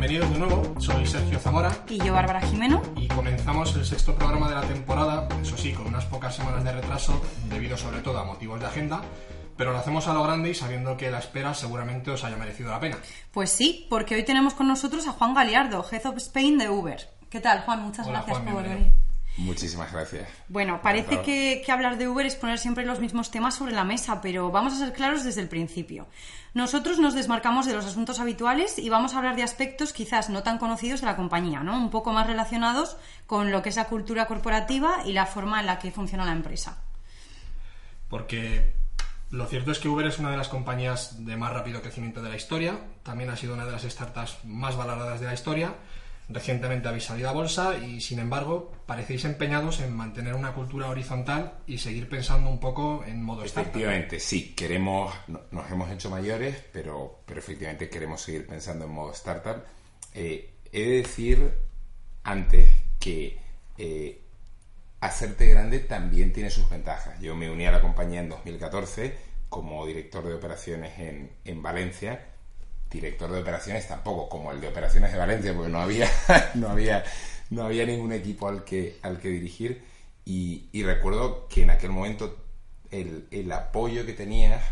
bienvenidos de nuevo. Soy Sergio Zamora. Y yo, Bárbara Jimeno. Y comenzamos el sexto programa de la temporada, eso sí, con unas pocas semanas de retraso, debido sobre todo a motivos de agenda. Pero lo hacemos a lo grande y sabiendo que la espera seguramente os haya merecido la pena. Pues sí, porque hoy tenemos con nosotros a Juan Galiardo, Head of Spain de Uber. ¿Qué tal, Juan? Muchas Hola, gracias Juan, por bienvenido. venir. Muchísimas gracias. Bueno, parece que hablar de Uber es poner siempre los mismos temas sobre la mesa, pero vamos a ser claros desde el principio. Nosotros nos desmarcamos de los asuntos habituales y vamos a hablar de aspectos quizás no tan conocidos de la compañía, ¿no? Un poco más relacionados con lo que es la cultura corporativa y la forma en la que funciona la empresa. Porque lo cierto es que Uber es una de las compañías de más rápido crecimiento de la historia. También ha sido una de las startups más valoradas de la historia. Recientemente habéis salido a bolsa y, sin embargo, parecéis empeñados en mantener una cultura horizontal y seguir pensando un poco en modo startup. Efectivamente, sí, queremos, no- nos hemos hecho mayores, pero, pero efectivamente queremos seguir pensando en modo startup. Eh, he de decir antes que eh, hacerte grande también tiene sus ventajas. Yo me uní a la compañía en 2014 como director de operaciones en, en Valencia. Director de operaciones tampoco como el de operaciones de Valencia, porque no había, no había, no había ningún equipo al que, al que dirigir. Y, recuerdo que en aquel momento el, el apoyo que tenías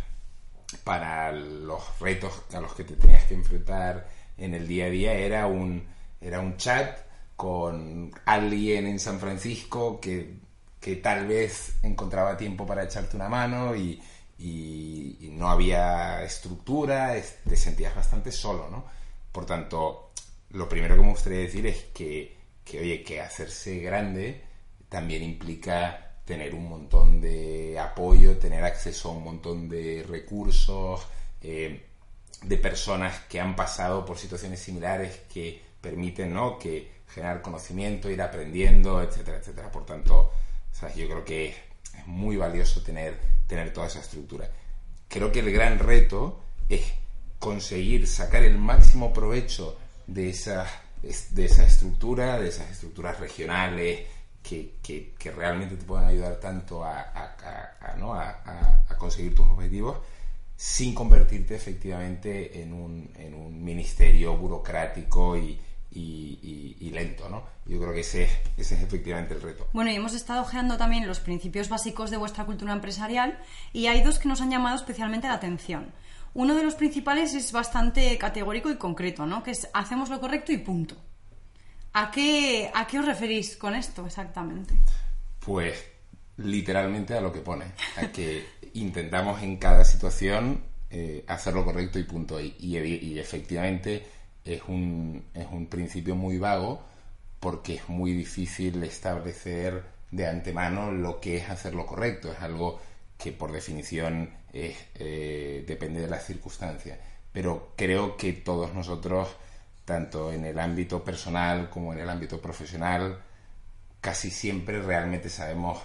para los retos a los que te tenías que enfrentar en el día a día era un, era un chat con alguien en San Francisco que, que tal vez encontraba tiempo para echarte una mano y, y- no había estructura, es- te sentías bastante solo, ¿no? Por tanto, lo primero que me gustaría decir es que, que, oye, que hacerse grande también implica tener un montón de apoyo, tener acceso a un montón de recursos, eh, de personas que han pasado por situaciones similares que permiten ¿no? que generar conocimiento, ir aprendiendo, etcétera, etcétera. Por tanto, ¿sabes? yo creo que es muy valioso tener, tener toda esa estructura. Creo que el gran reto es conseguir sacar el máximo provecho de esa, es- de esa estructura, de esas estructuras regionales que, que- que realmente te puedan ayudar tanto a, a- a- ¿no? a conseguir tus objetivos sin convertirte efectivamente en un, en un ministerio burocrático y, y- y- y lento, ¿no? Yo creo que ese, es- ese es efectivamente el reto. Bueno, y hemos estado ojeando también los principios básicos de vuestra cultura empresarial y hay dos que nos han llamado especialmente la atención. Uno de los principales es bastante categórico y concreto, ¿no? Que es hacemos lo correcto y punto. ¿A qué, a qué os referís con esto exactamente? Pues literalmente a lo que pone, a que intentamos en cada situación eh, hacer lo correcto y punto. Y efectivamente es un, es un principio muy vago porque es muy difícil establecer de antemano lo que es hacer lo correcto. Es algo que por definición eh, depende de las circunstancias. Pero creo que todos nosotros, tanto en el ámbito personal como en el ámbito profesional, casi siempre realmente sabemos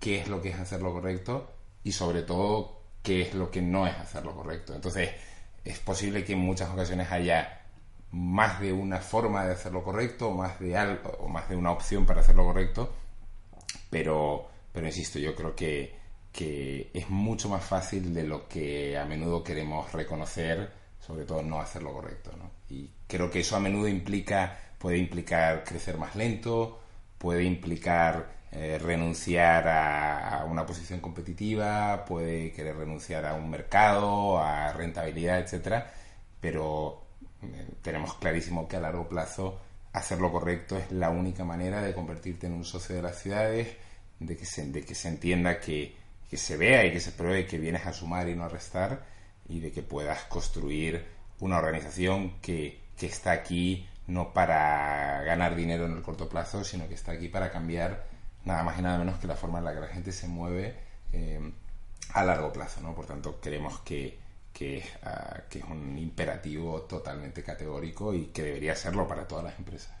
qué es lo que es hacer lo correcto y sobre todo qué es lo que no es hacer lo correcto. Entonces, es posible que en muchas ocasiones haya más de una forma de hacer lo correcto más de algo o más de una opción para hacer lo correcto, pero, pero insisto, yo creo que, que es mucho más fácil de lo que a menudo queremos reconocer, sobre todo no hacer lo correcto. Y creo que eso a menudo implica, puede implicar crecer más lento, puede implicar eh, renunciar a, a una posición competitiva, puede querer renunciar a un mercado, a rentabilidad, etcétera, pero tenemos clarísimo que a largo plazo hacer lo correcto es la única manera de convertirte en un socio de las ciudades, de que se, de que se entienda que, que se vea y que se pruebe que vienes a sumar y no a restar y de que puedas construir una organización que, que está aquí no para ganar dinero en el corto plazo, sino que está aquí para cambiar nada más y nada menos que la forma en la que la gente se mueve eh, a largo plazo. ¿no? Por tanto, creemos que, que, ah, que es un imperativo totalmente categórico y que debería serlo para todas las empresas.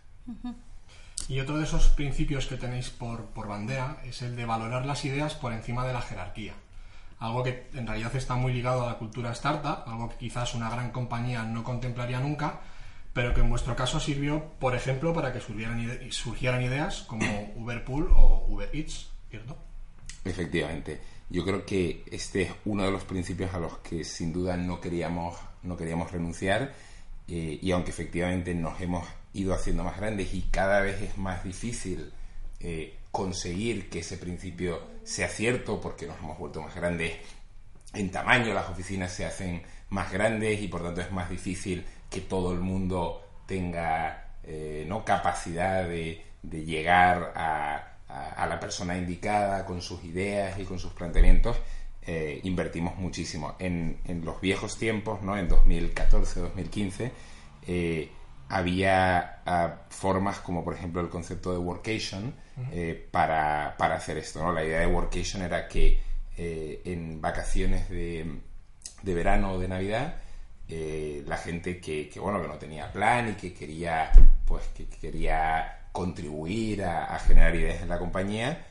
Y otro de esos principios que tenéis por, por bandera es el de valorar las ideas por encima de la jerarquía. Algo que en realidad está muy ligado a la cultura startup, algo que quizás una gran compañía no contemplaría nunca, pero que en vuestro caso sirvió, por ejemplo, para que surgieran, surgieran ideas como Uberpool o Uber Eats, ¿cierto? Efectivamente. Yo creo que este es uno de los principios a los que sin duda no queríamos, no queríamos renunciar eh, y aunque efectivamente nos hemos ido haciendo más grandes y cada vez es más difícil eh, conseguir que ese principio sea cierto porque nos hemos vuelto más grandes en tamaño, las oficinas se hacen más grandes y por tanto es más difícil que todo el mundo tenga eh, ¿no? capacidad de, llegar a, la persona indicada con sus ideas y con sus planteamientos. Eh, invertimos muchísimo. En, los viejos tiempos, ¿no? en 2014-2015, eh, había ah, formas como por ejemplo el concepto de workation para, para, hacer esto. ¿no? La idea de workation era que en vacaciones de, de verano o de Navidad eh, la gente que, bueno que no tenía plan y que quería pues que quería contribuir a, generar ideas en la compañía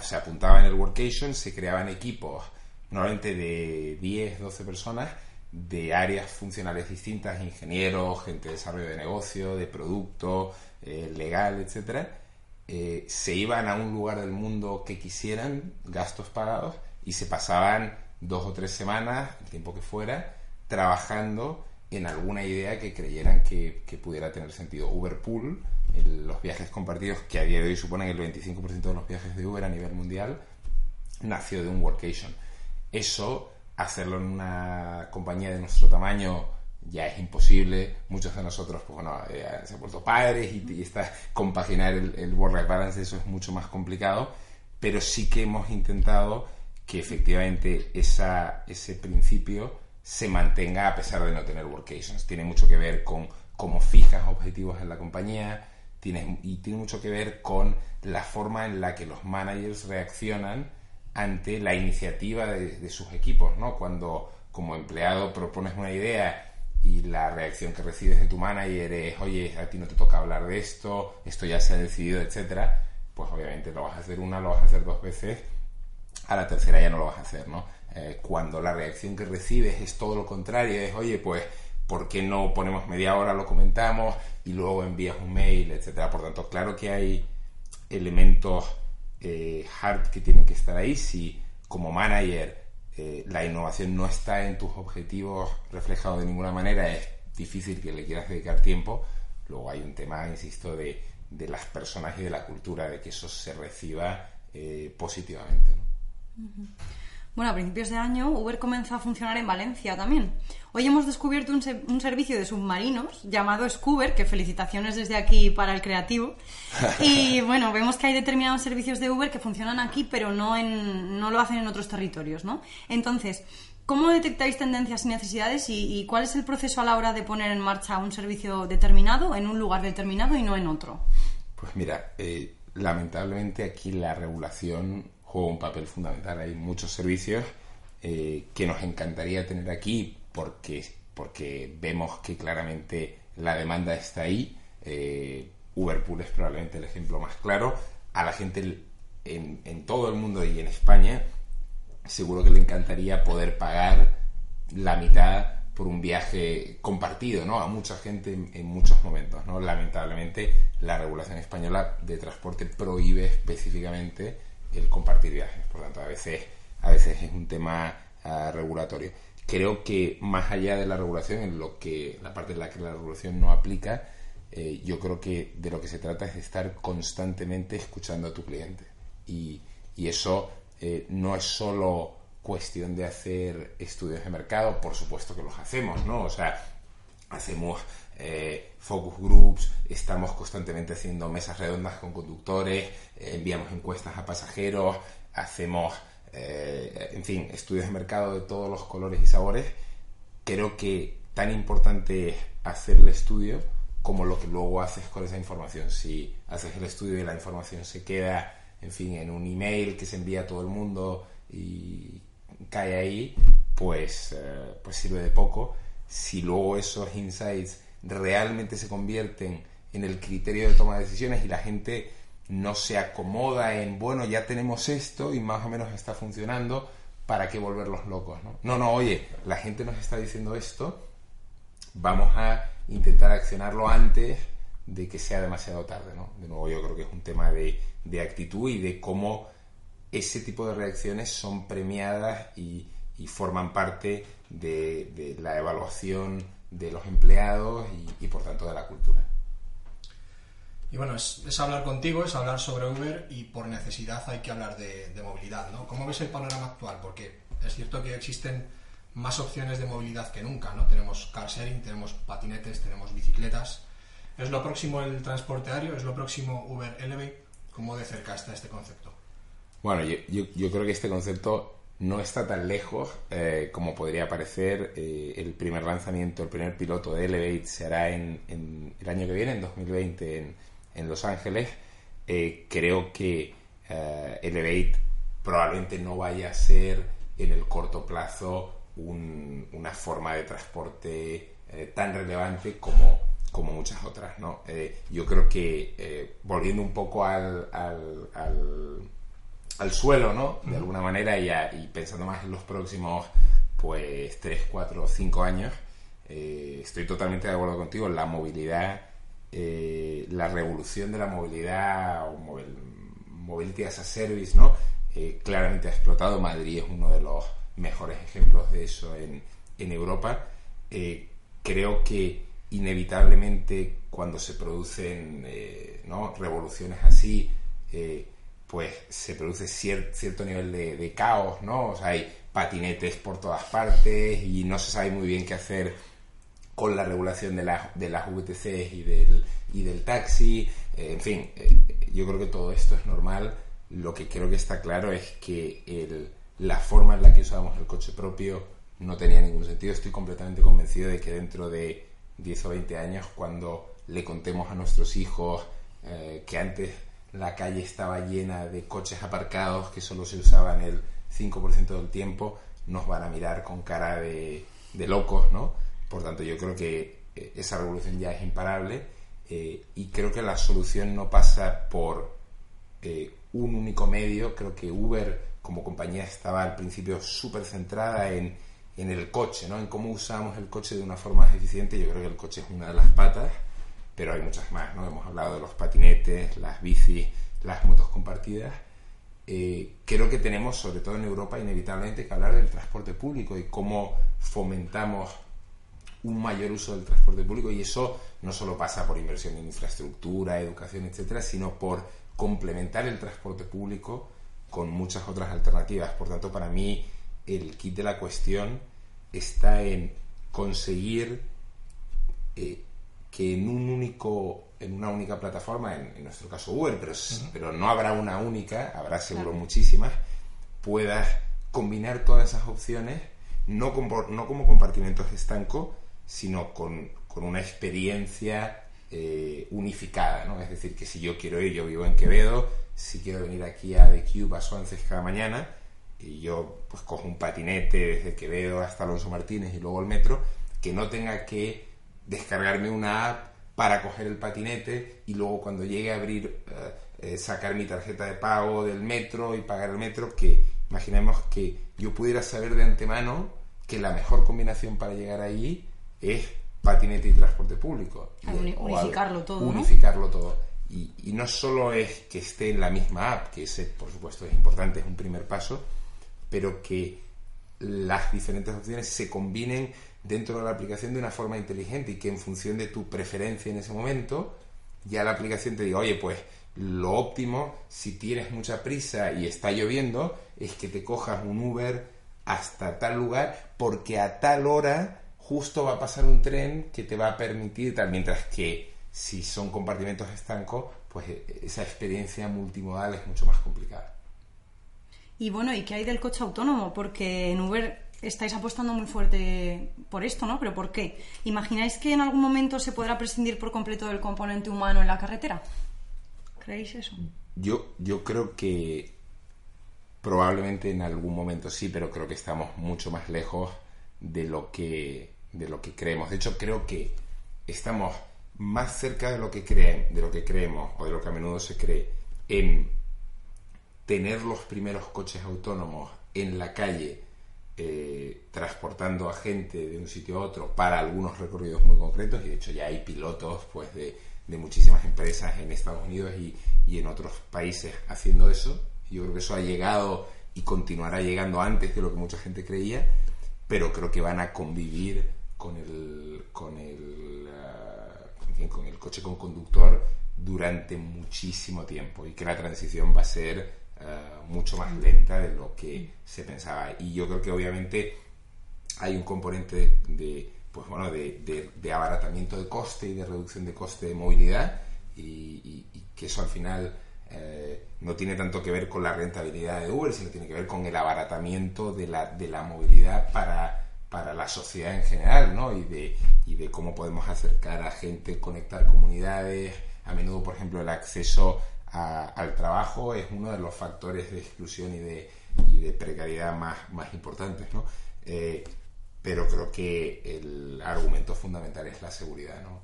se apuntaba en el workation se creaban equipos normalmente de 10 12 personas de áreas funcionales distintas ingenieros gente de desarrollo de negocio de producto eh, legal etcétera. Eh, se iban a un lugar del mundo que quisieran gastos pagados y se pasaban dos o tres semanas el tiempo que fuera trabajando en alguna idea que creyeran que, pudiera tener sentido. Uberpool, los viajes compartidos, que a día de hoy suponen el 25% de los viajes de Uber a nivel mundial, nació de un workation. Eso, hacerlo en una compañía de nuestro tamaño, ya es imposible. Muchos de nosotros, pues bueno, eh, se han vuelto padres y, está, compaginar el, el work-life balance, eso es mucho más complicado. Pero sí que hemos intentado que efectivamente esa, ese principio se mantenga a pesar de no tener workations. Tiene mucho que ver con cómo fijas objetivos en la compañía tiene, y tiene mucho que ver con la forma en la que los managers reaccionan ante la iniciativa de, sus equipos, ¿no? Cuando como empleado propones una idea y la reacción que recibes de tu manager es, oye, a ti no te toca hablar de esto, esto ya se ha decidido, etcétera, pues obviamente lo vas a hacer una, lo vas a hacer dos veces, a la tercera ya no lo vas a hacer, ¿no? Eh, cuando la reacción que recibes es todo lo contrario, es, oye, pues, ¿por qué no ponemos media hora, lo comentamos y luego envías un mail, etcétera? Por tanto, claro que hay elementos eh, hard que tienen que estar ahí. Si como manager eh, la innovación no está en tus objetivos reflejados de ninguna manera, es difícil que le quieras dedicar tiempo. Luego hay un tema, insisto, de, de las personas y de la cultura, de que eso se reciba positivamente. ¿no? Bueno, a principios de año Uber comenzó a funcionar en Valencia también. Hoy hemos descubierto un, servicio de submarinos llamado Scuber, que felicitaciones desde aquí para el creativo. Y bueno, vemos que hay determinados servicios de Uber que funcionan aquí, pero no, en, no lo hacen en otros territorios, ¿no? Entonces, ¿cómo detectáis tendencias y necesidades y, cuál es el proceso a la hora de poner en marcha un servicio determinado en un lugar determinado y no en otro? Pues mira, eh, lamentablemente aquí la regulación juega un papel fundamental. Hay muchos servicios eh, que nos encantaría tener aquí porque, porque vemos que claramente la demanda está ahí. Eh, Uberpool es probablemente el ejemplo más claro. A la gente en, todo el mundo y en España seguro que le encantaría poder pagar la mitad por un viaje compartido, ¿no? A mucha gente en, en, muchos momentos, ¿no? Lamentablemente la regulación española de transporte prohíbe específicamente el compartir viajes. Por lo tanto, a veces, a veces es un tema ah, regulatorio. Creo que más allá de la regulación, en lo que la parte en la que la regulación no aplica, eh, yo creo que de lo que se trata es de estar constantemente escuchando a tu cliente. Y, y eso eh, no es solo cuestión de hacer estudios de mercado, por supuesto que los hacemos, ¿no? O sea, hacemos eh, focus groups, estamos constantemente haciendo mesas redondas con conductores, eh, enviamos encuestas a pasajeros, hacemos, eh, en fin, estudios de mercado de todos los colores y sabores. Creo que tan importante es hacer el estudio como lo que luego haces con esa información. Si haces el estudio y la información se queda, en fin, en un email que se envía a todo el mundo y cae ahí, pues, pues sirve de poco. Si luego esos insights realmente se convierten en el criterio de toma de decisiones y la gente no se acomoda en, bueno, ya tenemos esto y más o menos está funcionando, ¿para qué volverlos locos? No, no, no oye, la gente nos está diciendo esto, vamos a intentar accionarlo antes de que sea demasiado tarde, ¿no? De nuevo, yo creo que es un tema de, de actitud y de cómo ese tipo de reacciones son premiadas y, forman parte de la evaluación de los empleados y, por tanto de la cultura. Y bueno, es, hablar contigo, es hablar sobre Uber y por necesidad hay que hablar de, de movilidad, ¿no? ¿Cómo ves el panorama actual? Porque es cierto que existen más opciones de movilidad que nunca, ¿no? Tenemos car sharing, tenemos patinetes, tenemos bicicletas. ¿Es lo próximo el transporte aéreo? ¿Es lo próximo Uber Elevate? ¿Cómo de cerca está este concepto? Bueno, yo, yo, creo que este concepto no está tan lejos eh, como podría parecer. Eh, el primer lanzamiento, el primer piloto de Elevate se hará en, el año que viene, en 2020, en, en Los Ángeles. Eh, creo que Elevate probablemente no vaya a ser en el corto plazo una forma de transporte tan relevante como, como muchas otras. ¿no? Yo creo que volviendo un poco al, suelo, ¿no? de alguna manera, y, y, pensando más en los próximos pues 3, 4, 5 años, estoy totalmente de acuerdo contigo. La movilidad, la revolución de la movilidad o movility as a service, ¿no? claramente ha explotado. Madrid es uno de los mejores ejemplos de eso en, en Europa. Eh, creo que inevitablemente cuando se producen eh, ¿no? revoluciones así, eh, pues se produce cierto nivel de, caos, ¿no? O sea, hay patinetes por todas partes y no se sabe muy bien qué hacer con la regulación de, de las VTCs y del, y del taxi. en fin, yo creo que todo esto es normal. Lo que creo que está claro es que la forma en la que usábamos el coche propio no tenía ningún sentido. Estoy completamente convencido de que dentro de 10 o 20 años, cuando le contemos a nuestros hijos eh, que antes la calle estaba llena de coches aparcados que solo se usaban el 5% del tiempo, nos van a mirar con cara de, locos, ¿no? Por tanto, yo creo que eh, esa revolución ya es imparable eh, y creo que la solución no pasa por un único medio. Creo que Uber como compañía estaba al principio súper centrada en, en, el coche, ¿no? en cómo usamos el coche de una forma más eficiente. Yo creo que el coche es una de las patas, pero hay muchas más. ¿no? Hemos hablado de los patinetes, las bicis, las motos compartidas. Eh, creo que tenemos, sobre todo en Europa, inevitablemente que hablar del transporte público y cómo fomentamos un mayor uso del transporte público y eso no solo pasa por inversión en infraestructura, educación, etcétera, sino por complementar el transporte público con muchas otras alternativas. Por tanto, para mí el kit de la cuestión está en conseguir eh, que en un único en una única plataforma, en, nuestro caso Uber, pero, pero no habrá una única, habrá seguro muchísimas, puedas combinar todas esas opciones, no, no como compartimentos estancos, sino con, con una experiencia eh, unificada, ¿no? Es decir, que si yo quiero ir, yo vivo en Quevedo, si quiero venir aquí a The Cube a Swansea cada mañana, y yo pues cojo un patinete desde Quevedo hasta Alonso Martínez y luego el metro, que no tenga que descargarme una app para coger el patinete y luego cuando llegue a abrir, eh, eh, sacar mi tarjeta de pago del metro y pagar el metro, que imaginemos que yo pudiera saber de antemano que la mejor combinación para llegar ahí es patinete y transporte público. unificarlo todo. Unificarlo todo. Y, no solo es que esté en la misma app, que ese por supuesto es importante, es un primer paso, pero que las diferentes opciones se combinen dentro de la aplicación de una forma inteligente y que en función de tu preferencia en ese momento, ya la aplicación te diga, oye, pues lo óptimo, si tienes mucha prisa y está lloviendo, es que te cojas un Uber hasta tal lugar porque a tal hora justo va a pasar un tren que te va a permitir tal, mientras que si son compartimentos estancos, pues eh, esa experiencia multimodal es mucho más complicada. Y bueno, ¿y qué hay del coche autónomo? Porque en Uber estáis apostando muy fuerte por esto, ¿no? ¿Pero por qué? ¿Imagináis que en algún momento se podrá prescindir por completo del componente humano en la carretera? ¿Creéis eso? Yo, yo creo que probablemente en algún momento sí, pero creo que estamos mucho más lejos de lo que, de lo que creemos. De hecho, creo que estamos más cerca de lo que creen, de lo que creemos o de lo que a menudo se cree en tener los primeros coches autónomos en la calle eh, transportando a gente de un sitio a otro para algunos recorridos muy concretos y de hecho ya hay pilotos pues de, muchísimas empresas en Estados Unidos y, y, en otros países haciendo eso. Yo creo que eso ha llegado y continuará llegando antes de lo que mucha gente creía pero creo que van a convivir con el, con el, eh, con el coche con conductor durante muchísimo tiempo y que la transición va a ser eh, mucho más lenta de lo que se pensaba. Y yo creo que obviamente hay un componente de, pues bueno, de, abaratamiento de coste y de reducción de coste de movilidad y, que eso al final eh, no tiene tanto que ver con la rentabilidad de Uber, sino tiene que ver con el abaratamiento de la, de la movilidad para, para la sociedad en general, ¿no? Y de, y de cómo podemos acercar a gente, conectar comunidades. A menudo, por ejemplo, el acceso al trabajo es uno de los factores de exclusión y de, y de precariedad más, más importantes, ¿no? Eh, pero creo que el argumento fundamental es la seguridad, ¿no?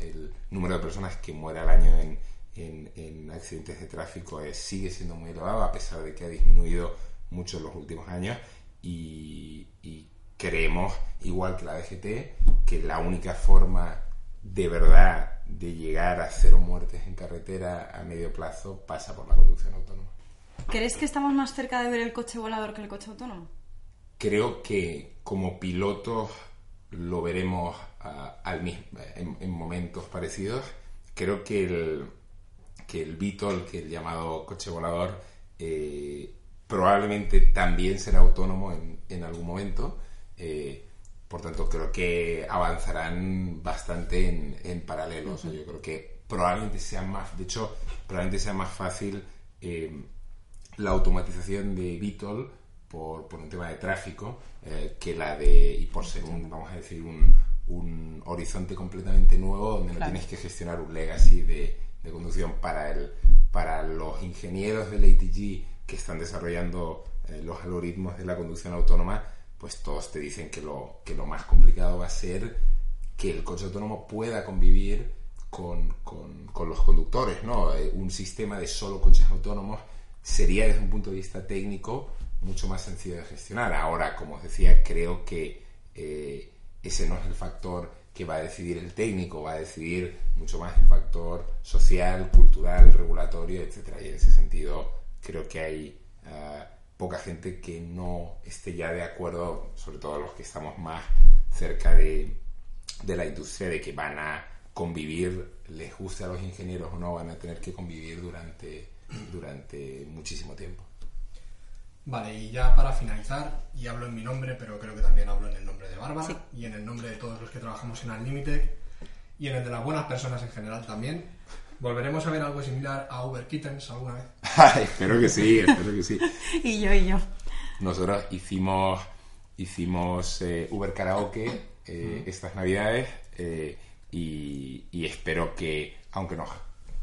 El número de personas que muere al año en, en, accidentes de tráfico sigue siendo muy elevado, a pesar de que ha disminuido mucho en los últimos años, y, creemos, igual que la DGT, que la única forma de verdad de llegar a cero muertes en carretera a medio plazo pasa por la conducción autónoma. ¿Crees que estamos más cerca de ver el coche volador que el coche autónomo? Creo que como pilotos lo veremos ah, al mismo, en, momentos parecidos. Creo que el, que el Beetle, que el llamado coche volador, eh, probablemente también será autónomo en, en algún momento. Eh, por tanto, creo que avanzarán bastante en, en paralelo. yo creo que probablemente sea más, de hecho, probablemente sea más fácil eh, la automatización de Beetle por, por un tema de tráfico eh, que la de, y por ser un, vamos a decir, un, un horizonte completamente nuevo donde no tienes que gestionar un legacy de, de, conducción para, el, para los ingenieros del ATG que están desarrollando eh, los algoritmos de la conducción autónoma, pues todos te dicen que lo, que lo más complicado va a ser que el coche autónomo pueda convivir con, con, los conductores, ¿no? Eh, un sistema de solo coches autónomos sería desde un punto de vista técnico mucho más sencillo de gestionar. Ahora, como os decía, creo que eh, ese no es el factor que va a decidir el técnico, va a decidir mucho más el factor social, cultural, regulatorio, etcétera. Y en ese sentido creo que hay eh, poca gente que no esté ya de acuerdo, sobre todo los que estamos más cerca de, de la industria, de que van a convivir, les guste a los ingenieros o no, van a tener que convivir durante, durante muchísimo tiempo. Vale, y ya para finalizar, y hablo en mi nombre, pero creo que también hablo en el nombre de Bárbara y en el nombre de todos los que trabajamos en Unlimited y en el de las buenas personas en general también. ¿Volveremos a ver algo similar a Uber Kittens alguna vez? espero que sí, espero que sí. y yo, y yo. Nosotros hicimos, hicimos eh, Uber Karaoke eh, estas navidades eh, y, y, espero que, aunque nos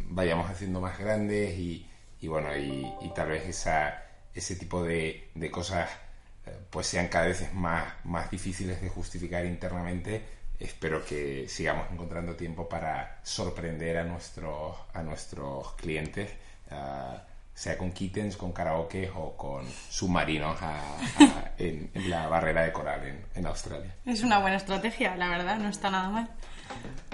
vayamos haciendo más grandes y, y bueno, y, y tal vez esa ese tipo de, de cosas pues sean cada vez más, más difíciles de justificar internamente, espero que sigamos encontrando tiempo para sorprender a nuestros, a nuestros clientes, uh, sea con kittens, con karaoke o con submarinos en, en, la barrera de coral en, en Australia. Es una buena estrategia, la verdad, no está nada mal.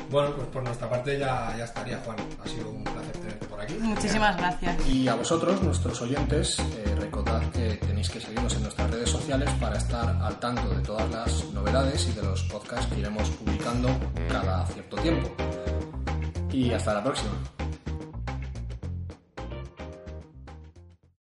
Bueno, pues por nuestra parte ya, ya estaría, Juan. Ha sido un placer tenerte aquí. Muchísimas gracias. Y a vosotros, nuestros oyentes, eh, recordad que tenéis que seguirnos en nuestras redes sociales para estar al tanto de todas las novedades y de los podcasts que iremos publicando cada cierto tiempo. Y hasta la próxima.